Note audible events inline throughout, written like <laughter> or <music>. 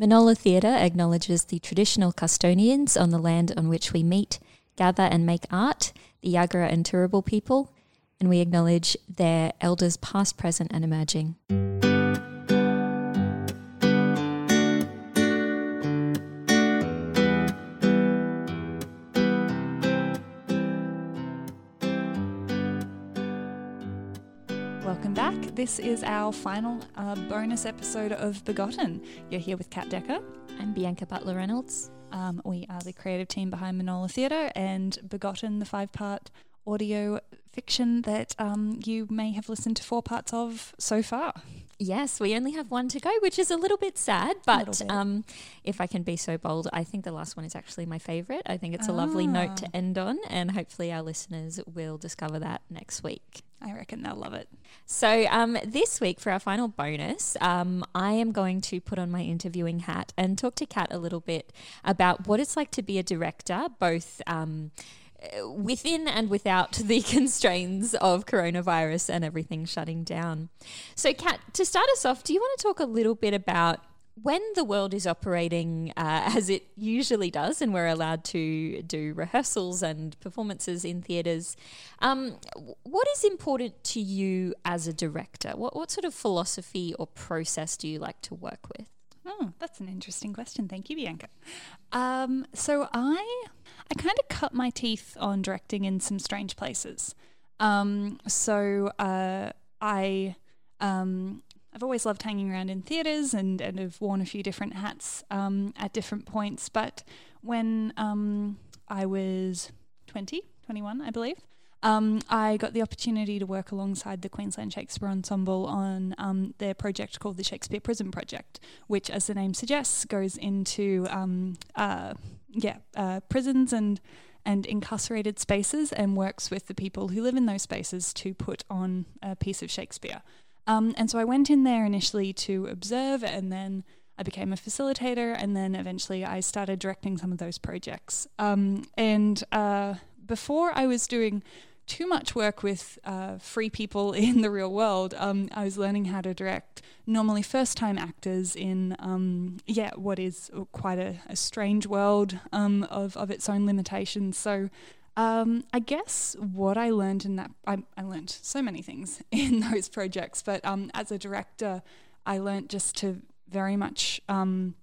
Minola Theatre acknowledges the traditional custodians on the land on which we meet, gather and make art, the Yagara and Turrbal people, and we acknowledge their elders past, present and emerging. This is our final uh, bonus episode of Begotten. You're here with Kat Decker. I'm Bianca Butler Reynolds. Um, we are the creative team behind Minola Theatre and Begotten, the five part audio fiction that um, you may have listened to four parts of so far. Yes, we only have one to go, which is a little bit sad. little But bit. um, if I can be so bold, I think the last one is actually my favourite. I think it's a lovely note Ah. to end on, and hopefully our listeners will discover that next week. I reckon they'll love it. So, um, this week for our final bonus, um, I am going to put on my interviewing hat and talk to Kat a little bit about what it's like to be a director, both um, within and without <laughs> the constraints of coronavirus and everything shutting down. So, Kat, to start us off, do you want to talk a little bit about when the world is operating uh, <laughs> as it usually does, and we're allowed to do rehearsals and performances in theatres, um, what is important to you as a director? What, what sort of philosophy or process do you like to work with? Oh, that's an interesting question. Thank you, Bianca. Um, so I I kind of cut my teeth on directing in some strange places. Um, so uh, I um, I've always loved hanging around in theatres and, and have worn a few different hats um, at different points. But when um, I was 20, 21, I believe, um, I got the opportunity to work alongside the Queensland Shakespeare Ensemble on um, their project called the Shakespeare Prison Project, which, as the name suggests, goes into um, uh, yeah uh, prisons and and incarcerated spaces and works with the people who live in those spaces to put on a piece of Shakespeare. Um, and so I went in there initially to observe, and then I became a facilitator, and then eventually I started directing some of those projects. Um, and uh, before I was doing too much work with uh, free people <laughs> in the real world, um, I was learning how to direct normally first time actors in, um, yeah, what is quite a, a strange world um, of, of its own limitations. So um, I guess what I learned in that, I, I learned so many things <laughs> in those projects, but um, as a director, I learned just to very much um,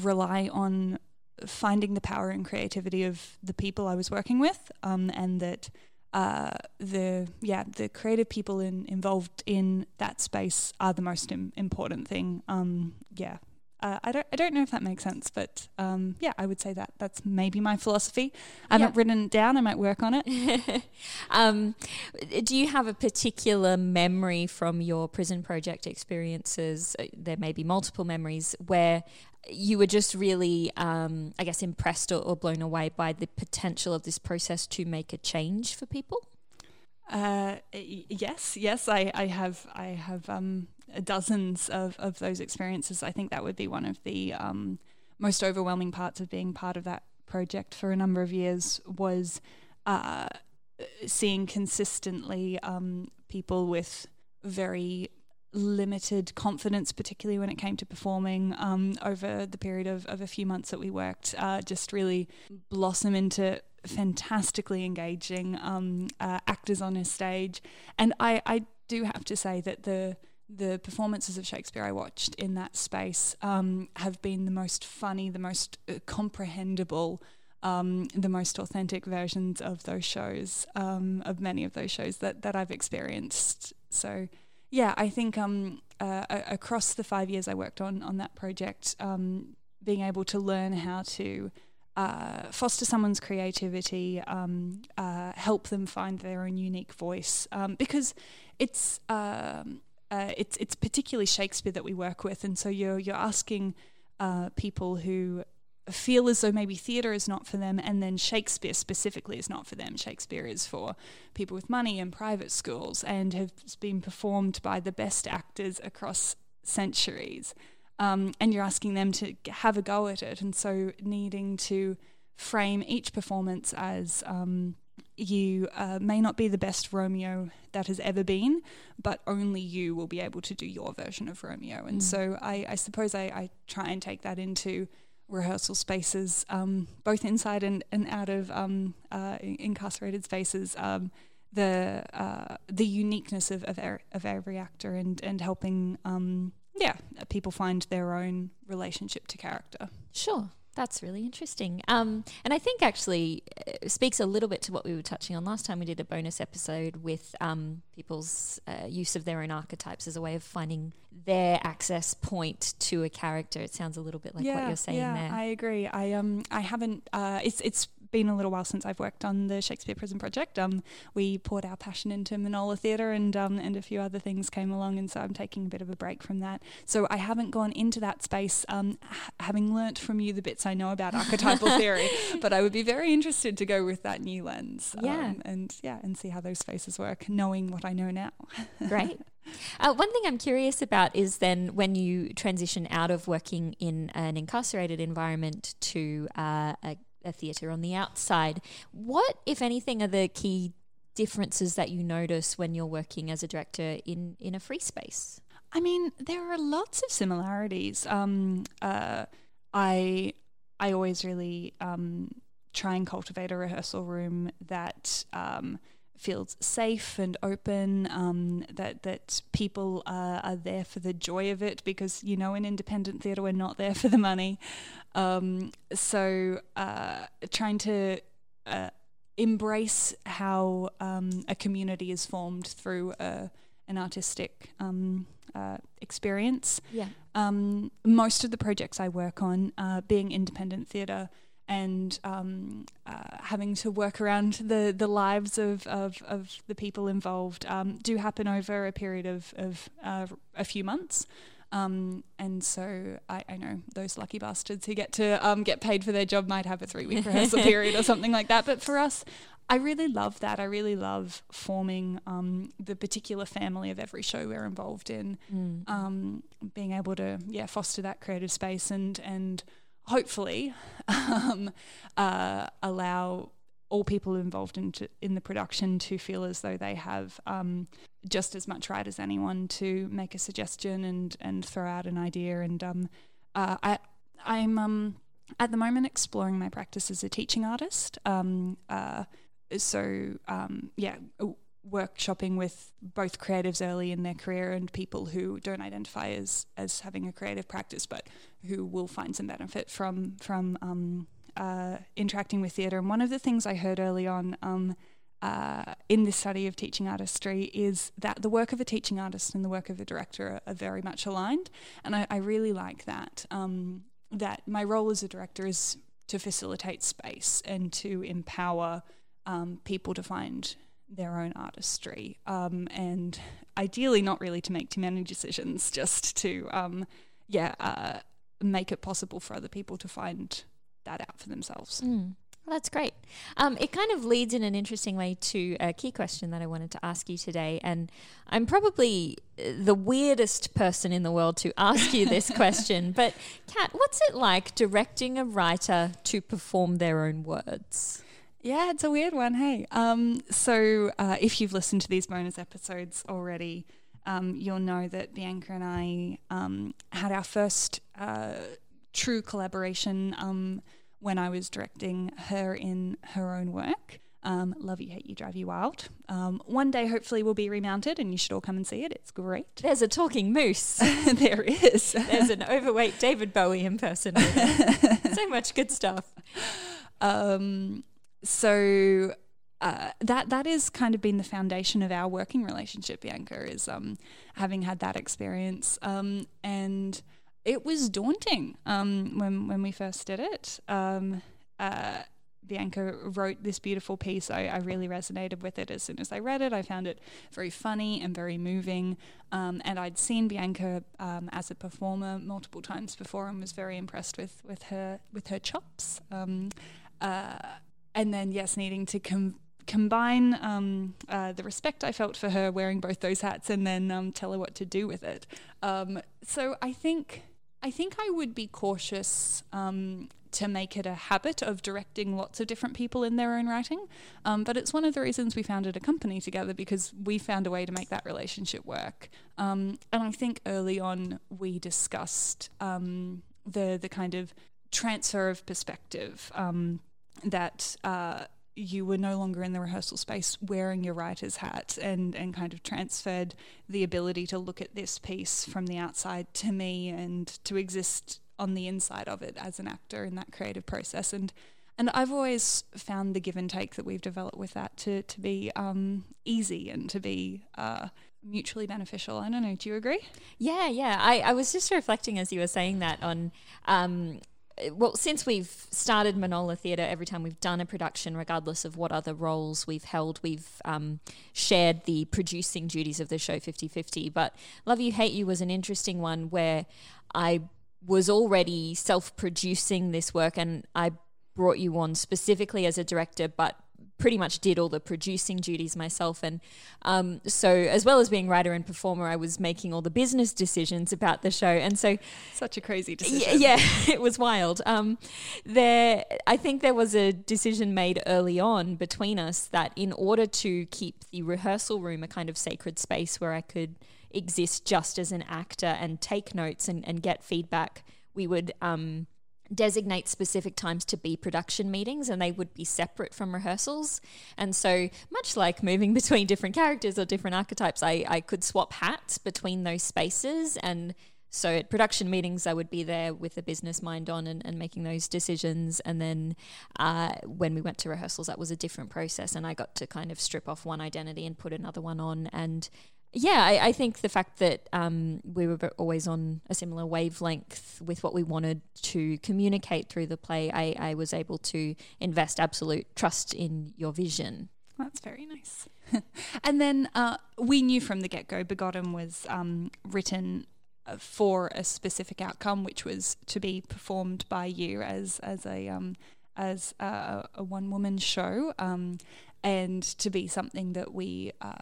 rely on finding the power and creativity of the people I was working with, um, and that uh, the yeah the creative people in, involved in that space are the most Im- important thing. Um, yeah. Uh, I don't. I don't know if that makes sense, but um, yeah, I would say that that's maybe my philosophy. I haven't Yeah. written it down. I might work on it. <laughs> um, do you have a particular memory from your prison project experiences? Uh, There may be multiple memories where you were just really, um, I guess, impressed or, or blown away by the potential of this process to make a change for people. Uh, yes, yes, I, I have, I have um, dozens of, of those experiences. I think that would be one of the um, most overwhelming parts of being part of that project for a number of years was uh, seeing consistently um, people with very limited confidence, particularly when it came to performing um, over the period of, of a few months that we worked, uh, just really blossom into fantastically engaging um, uh, actors on a stage. And I, I do have to say that the the performances of Shakespeare I watched in that space um, have been the most funny, the most uh, comprehensible, um, the most authentic versions of those shows, um, of many of those shows that, that I've experienced. So, yeah, I think um, uh, across the five years I worked on on that project, um, being able to learn how to uh, foster someone's creativity, um, uh, help them find their own unique voice, um, because it's um, uh, it's it's particularly Shakespeare that we work with, and so you're you're asking uh, people who feel as though maybe theatre is not for them, and then Shakespeare specifically is not for them. Shakespeare is for people with money and private schools, and has been performed by the best actors across centuries. Um, and you're asking them to have a go at it, and so needing to frame each performance as um, you uh, may not be the best Romeo that has ever been, but only you will be able to do your version of Romeo. And mm. so I, I suppose I, I, try and take that into rehearsal spaces, um, both inside and, and out of um, uh, incarcerated spaces. Um, the uh, the uniqueness of, of, er- of, every actor and and helping um, yeah people find their own relationship to character. Sure. That's really interesting. Um, and I think actually uh, speaks a little bit to what we were touching on last time we did a bonus episode with um, people's uh, use of their own archetypes as a way of finding their access point to a character. It sounds a little bit like yeah, what you're saying yeah, there. I agree. I um I haven't. Uh, it's it's been a little while since I've worked on the Shakespeare Prison Project. Um, we poured our passion into Minola Theatre and um, and a few other things came along, and so I'm taking a bit of a break from that. So I haven't gone into that space, um, having learnt from you the bits I know about <laughs> archetypal theory. But I would be very interested to go with that new lens. Yeah, um, and yeah, and see how those spaces work, knowing what I know now. <laughs> Great. Uh, one thing I'm curious about is then when you transition out of working in an incarcerated environment to uh, a a theatre on the outside. What, if anything, are the key differences that you notice when you're working as a director in, in a free space? I mean, there are lots of similarities. Um, uh, I I always really um, try and cultivate a rehearsal room that um, feels safe and open. Um, that that people are, are there for the joy of it because you know in independent theatre we're not there for the money. Um, so uh, trying to uh, embrace how um, a community is formed through a, an artistic um, uh, experience. Yeah. Um, most of the projects I work on, uh, being independent theatre and um, uh, having to work around the, the lives of, of, of the people involved, um, do happen over a period of, of uh, a few months. Um, and so I, I, know those lucky bastards who get to um, get paid for their job might have a three week <laughs> rehearsal period or something like that. But for us, I really love that. I really love forming um, the particular family of every show we're involved in, mm. Um, being able to yeah foster that creative space and and hopefully <laughs> um, uh, allow all people involved in, in the production to feel as though they have um, just as much right as anyone to make a suggestion and, and throw out an idea. And um, uh, I, I'm um, at the moment exploring my practice as a teaching artist. Um, uh, so, um, yeah, workshopping with both creatives early in their career and people who don't identify as, as having a creative practice, but who will find some benefit from, from um, uh, interacting with theatre. And one of the things I heard early on um, uh, in this study of teaching artistry is that the work of a teaching artist and the work of a director are, are very much aligned. And I, I really like that. Um, that my role as a director is to facilitate space and to empower um, people to find their own artistry. Um, and ideally, not really to make too many decisions, just to, um, yeah, uh, make it possible for other people to find that out for themselves. Mm. Well, that's great. Um, it kind of leads in an interesting way to a key question that I wanted to ask you today. And I'm probably uh, the weirdest person in the world to ask you this <laughs> question. But, Kat, what's it like directing a writer to perform their own words? Yeah, it's a weird one. Hey, um, so uh, if you've listened to these bonus episodes already, um, you'll know that Bianca and I um, had our first uh, true collaboration um, when I was directing her in her own work. Um, Love You, Hate You, Drive You Wild. Um, one day, hopefully, will be remounted and you should all come and see it. It's great. There's a talking moose. <laughs> there is. <laughs> There's an overweight David Bowie impersonator. <laughs> so much good stuff. Um, so uh, that that has kind of been the foundation of our working relationship, Bianca, is um, having had that experience. Um, and it was daunting um, when when we first did it um, uh, Bianca wrote this beautiful piece. I, I, really resonated with it as soon as I read it. I found it very funny and very moving. Um, and I'd seen Bianca um, as a performer multiple times before and was very impressed with, with her with her chops. Um, uh, and then yes, needing to com- combine um, uh, the respect I felt for her wearing both those hats and then um, tell her what to do with it. Um, so I think I think I would be cautious um, to make it a habit of directing lots of different people in their own writing. Um, but it's one of the reasons we founded a company together because we found a way to make that relationship work. Um, and I think early on we discussed um, the the kind of transfer of perspective um, that. Uh, you were no longer in the rehearsal space wearing your writer's hat and, and kind of transferred the ability to look at this piece from the outside to me and to exist on the inside of it as an actor in that creative process. And and I've always found the give and take that we've developed with that to to be um, easy and to be uh, mutually beneficial. I don't know. Do you agree? Yeah, yeah. I, I was just reflecting as you were saying that on. Um, well, since we've started Minola Theatre, every time we've done a production, regardless of what other roles we've held, we've um, shared the producing duties of the show 50 50. But Love You, Hate You was an interesting one where I was already self producing this work and I brought you on specifically as a director, but pretty much did all the producing duties myself. And um, so, as well as being writer and performer, I was making all the business decisions about the show. And so, such a crazy decision. Yeah, yeah <laughs> it was wild. Um, there, I think there was a decision made early on between us that in order to keep the rehearsal room a kind of sacred space where I could exist just as an actor and take notes and, and get feedback, we would um, designate specific times to be production meetings and they would be separate from rehearsals. And so, much like moving <laughs> between different characters or different archetypes, I, I could swap hats between those spaces. And so, at production meetings, I would be there with a business mind on and, and making those decisions. And then, uh, when we went to rehearsals, that was a different process. And I got to kind of strip off one identity and put another one on. And yeah, I, I, think the fact that um, we were always on a similar wavelength with what we wanted to communicate through the play, I, I was able to invest absolute trust in your vision. That's very nice. <laughs> and then uh, we knew from the get go, Begotten was um, written uh, for a specific outcome, which was to be performed by you as as a um, as a, a one woman show, um, and to be something that we uh,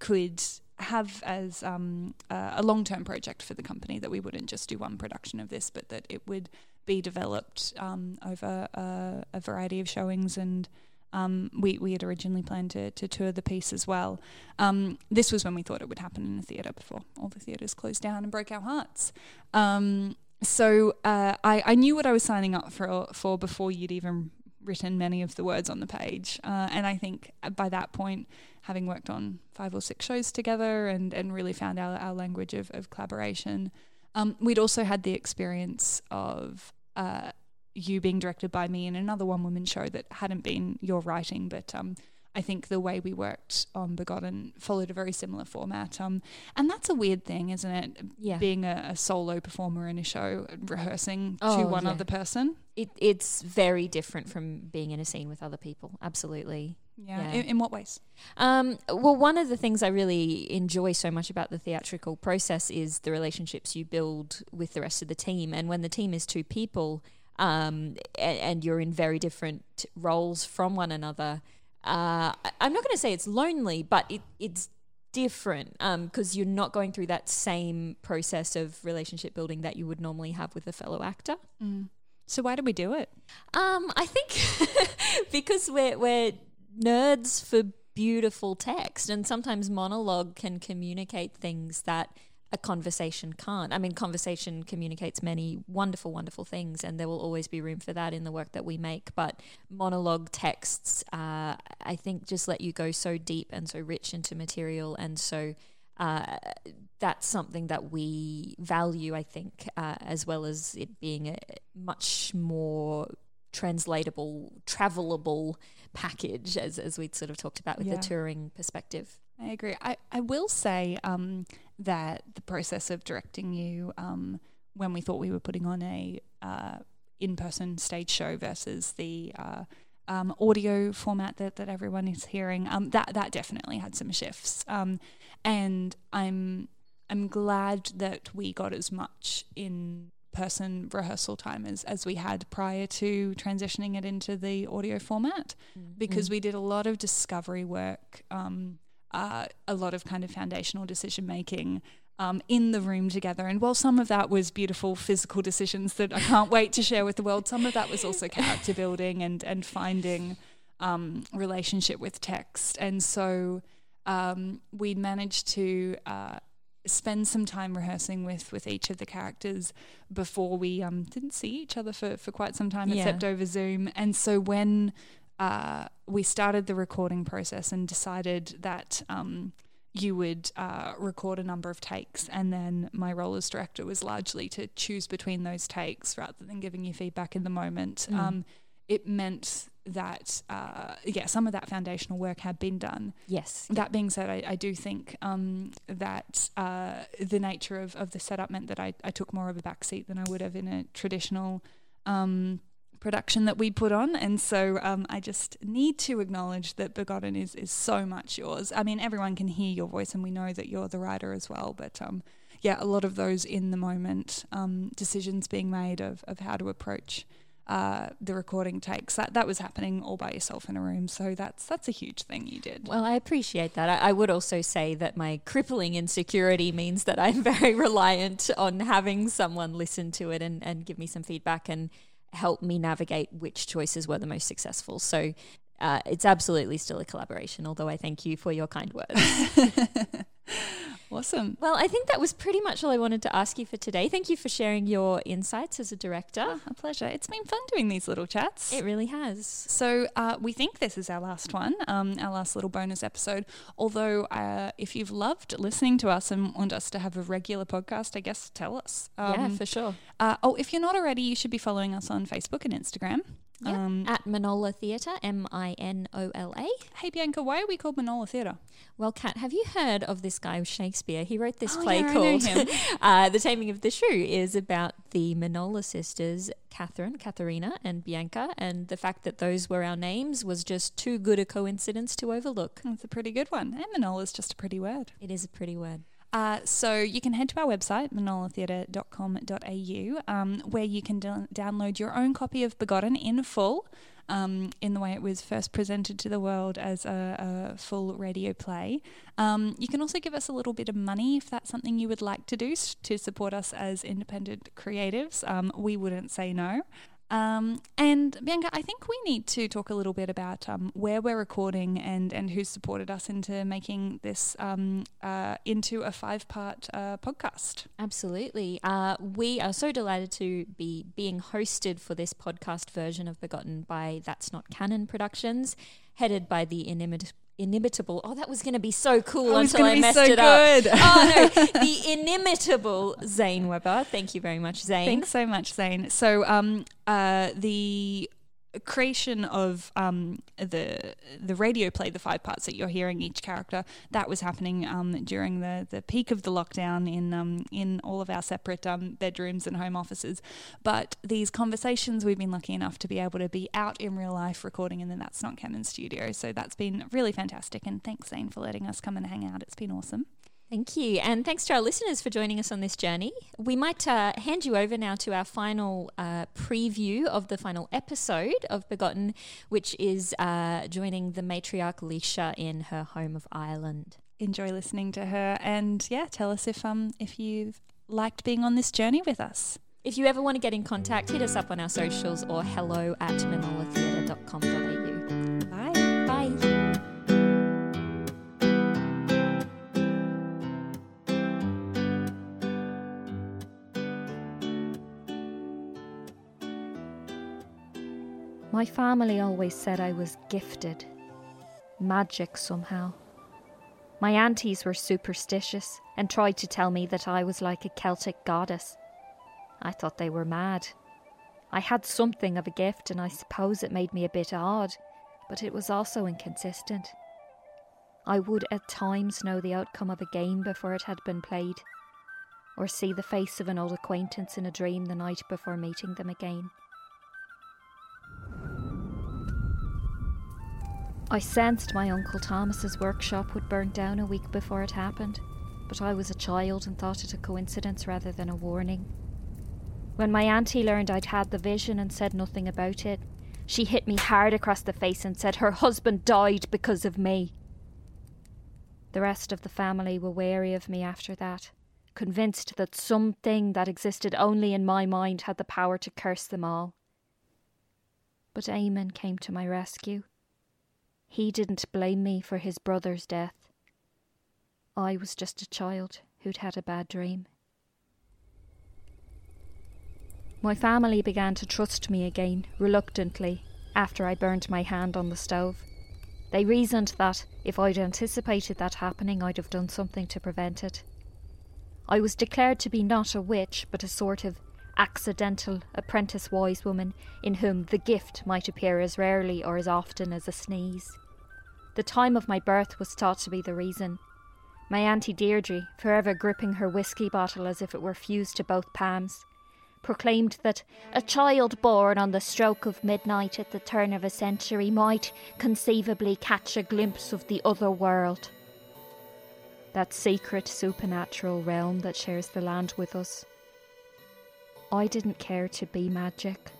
could have as um, uh, a long term project for the company that we wouldn't just do one production of this, but that it would be developed um, over uh, a variety of showings and. Um, we, we had originally planned to, to tour the piece as well. Um, this was when we thought it would happen in a theatre before all the theatres closed down and broke our hearts. Um, so uh, I, I knew what I was signing up for for before you'd even written many of the words on the page. Uh, and I think by that point, having worked on five or six shows together and, and really found our, our language of, of collaboration, um, we'd also had the experience of uh, you being directed by me in another one woman show that hadn't been your writing, but um, I think the way we worked on Begotten followed a very similar format. Um, and that's a weird thing, isn't it? Yeah. Being a, a solo performer in a show, rehearsing oh, to one yeah. other person. It, it's very different from being in a scene with other people. Absolutely. Yeah. yeah. In, in, what ways? Um, well, one of the things I really enjoy so much about the theatrical process is the relationships you build with the rest of the team. And when the team is two people um, and, and you're in very different roles from one another, uh, I'm not going to say it's lonely, but it, it's different because um, you're not going through that same process of relationship building that you would normally have with a fellow actor. Mm. So why do we do it? Um, I think <laughs> because we're we're nerds for beautiful text, and sometimes monologue can communicate things that a conversation can't. I mean, conversation communicates many wonderful, wonderful things, and there will always be room for that in the work that we make. But monologue texts, uh, I think, just let you go so deep and so rich into material, and so uh, that's something that we value, I think, uh, as well as it being a much more translatable, travelable package, as, as we'd sort of talked about with yeah. the touring perspective. I agree. I, I will say um, that the process of directing you um, when we thought we were putting on a uh, in person stage show versus the uh, um, audio format that, that everyone is hearing, um, that that definitely had some shifts. Um, and I'm I'm glad that we got as much in person rehearsal time as, as we had prior to transitioning it into the audio format mm. because mm. we did a lot of discovery work, um, uh, a lot of kind of foundational decision making. Um, in the room together. And while some of that was beautiful physical decisions that I can't wait to share with the world, some of that was also character building and and finding um, relationship with text. And so um, we managed to uh, spend some time rehearsing with with each of the characters before we um, didn't see each other for, for quite some time, yeah. except over Zoom. And so when uh, we started the recording process and decided that um, you would uh, record a number of takes, and then my role as director was largely to choose between those takes rather than giving you feedback in the moment. Mm. Um, it meant that uh, yeah, some of that foundational work had been done. Yes. That being said, I, I do think um, that uh, the nature of, of the setup meant that I, I took more of a backseat than I would have in a traditional um, production that we put on. And so um, I just need to acknowledge that Begotten is, is so much yours. I mean, everyone can hear your voice, and we know that you're the writer as well. But um, yeah, a lot of those in the moment um, decisions being made of, of how to approach uh, the recording takes. That that was happening all by yourself in a room. So that's that's a huge thing you did. Well, I appreciate that. I, I would also say that my crippling insecurity means that I'm <laughs> very reliant on having someone listen to it and, and give me some feedback and help me navigate which choices were the most successful. So uh, it's absolutely still a collaboration, although I thank you for your kind words. <laughs> Awesome. Well, I think that was pretty much all I wanted to ask you for today. Thank you for sharing your insights as a director. Oh, a pleasure. It's been fun doing these little chats. It really has. So, uh, we think this is our last one, um, our last little bonus episode. Although, uh, if you've loved listening to us and want us to have a regular podcast, I guess tell us. Um, yeah, for sure. Uh, oh, if you're not already, you should be following us on Facebook and Instagram. Yep. Um, at Minola Theatre, M I N O L A. Hey Bianca, why are we called Minola Theatre? Well, Kat, have you heard of this guy Shakespeare? He wrote this oh, play yeah, called <laughs> uh, The Taming of the Shrew, is about the Minola sisters, Catherine, Katharina, and Bianca, and the fact that those were our names was just too good a coincidence to overlook. It's a pretty good one. And Minola is just a pretty word. It is a pretty word. Uh, so you can head to our website, minolatheatre.com.au, um, where you can download your own copy of Begotten in full, um, in the way it was first presented to the world as a, a full radio play. Um, you can also give us a little bit of money if that's something you would like to do to support us as independent creatives. Um, we wouldn't say no. Um, and Bianca, I think we need to talk a little bit about um, where we're recording and, and who supported us into making this um, uh, into a five part uh, podcast. Absolutely. Uh, we are so delighted to be being hosted for this podcast version of Begotten by That's Not Canon Productions, headed by the inimitable inimitable. Oh, that was going to be so cool oh, until I messed so it good. up. oh no, <laughs> the inimitable Zane Weber. Thank you very much, Zane. Thanks so much, Zane. So, um, uh, the creation of um, the the radio play, the five parts that you're hearing each character, that was happening um, during the, the peak of the lockdown in um, in all of our separate um, bedrooms and home offices. But these conversations, we've been lucky enough to be able to be out in real life recording in the That's Not Canon studio. So that's been really fantastic. And thanks, Zane, for letting us come and hang out. It's been awesome. Thank you. And thanks to our listeners for joining us on this journey. We might uh, hand you over now to our final uh, preview of the final episode of Begotten, which is uh, joining the matriarch Leisha in her home of Ireland. Enjoy listening to her, and yeah, tell us if um if you've liked being on this journey with us. If you ever want to get in contact, hit us up on our socials or hello at minolatheatre.com.au. My family always said I was gifted. Magic somehow. My aunties were superstitious and tried to tell me that I was like a Celtic goddess. I thought they were mad. I had something of a gift, and I suppose it made me a bit odd, but it was also inconsistent. I would at times know the outcome of a game before it had been played, or see the face of an old acquaintance in a dream the night before meeting them again. I sensed my Uncle Thomas's workshop would burn down a week before it happened, but I was a child and thought it a coincidence rather than a warning. When my auntie learned I'd had the vision and said nothing about it, she hit me hard across the face and said her husband died because of me. The rest of the family were wary of me after that, convinced that something that existed only in my mind had the power to curse them all. But Eamon came to my rescue. He didn't blame me for his brother's death. I was just a child who'd had a bad dream. My family began to trust me again, reluctantly, after I burned my hand on the stove. They reasoned that if I'd anticipated that happening, I'd have done something to prevent it. I was declared to be not a witch, but a sort of accidental apprentice wise woman in whom the gift might appear as rarely or as often as a sneeze. The time of my birth was thought to be the reason. My Auntie Deirdre, forever gripping her whisky bottle as if it were fused to both palms, proclaimed that a child born on the stroke of midnight at the turn of a century might conceivably catch a glimpse of the other world. That secret supernatural realm that shares the land with us. I didn't care to be magic.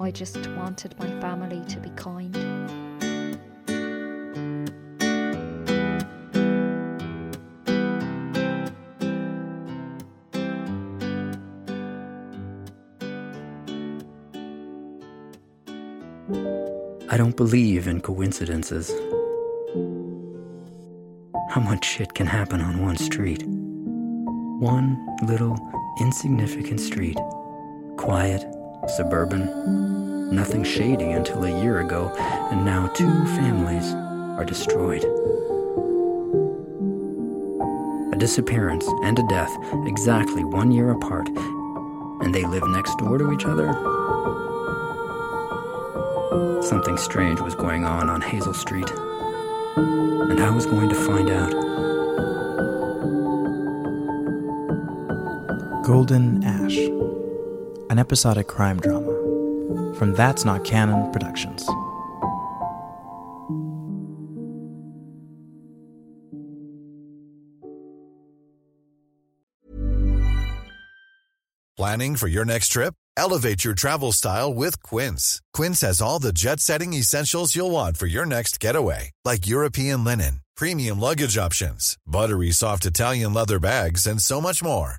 I just wanted my family to be kind. I don't believe in coincidences. How much shit can happen on one street? One little insignificant street. Quiet, suburban, nothing shady until a year ago, and now two families are destroyed. A disappearance and a death exactly one year apart, and they live next door to each other? Something strange was going on on Hazel Street, and I was going to find out. Golden Ash, an episodic crime drama from That's Not Canon Productions. Planning for your next trip? Elevate your travel style with Quince. Quince has all the jet setting essentials you'll want for your next getaway, like European linen, premium luggage options, buttery soft Italian leather bags, and so much more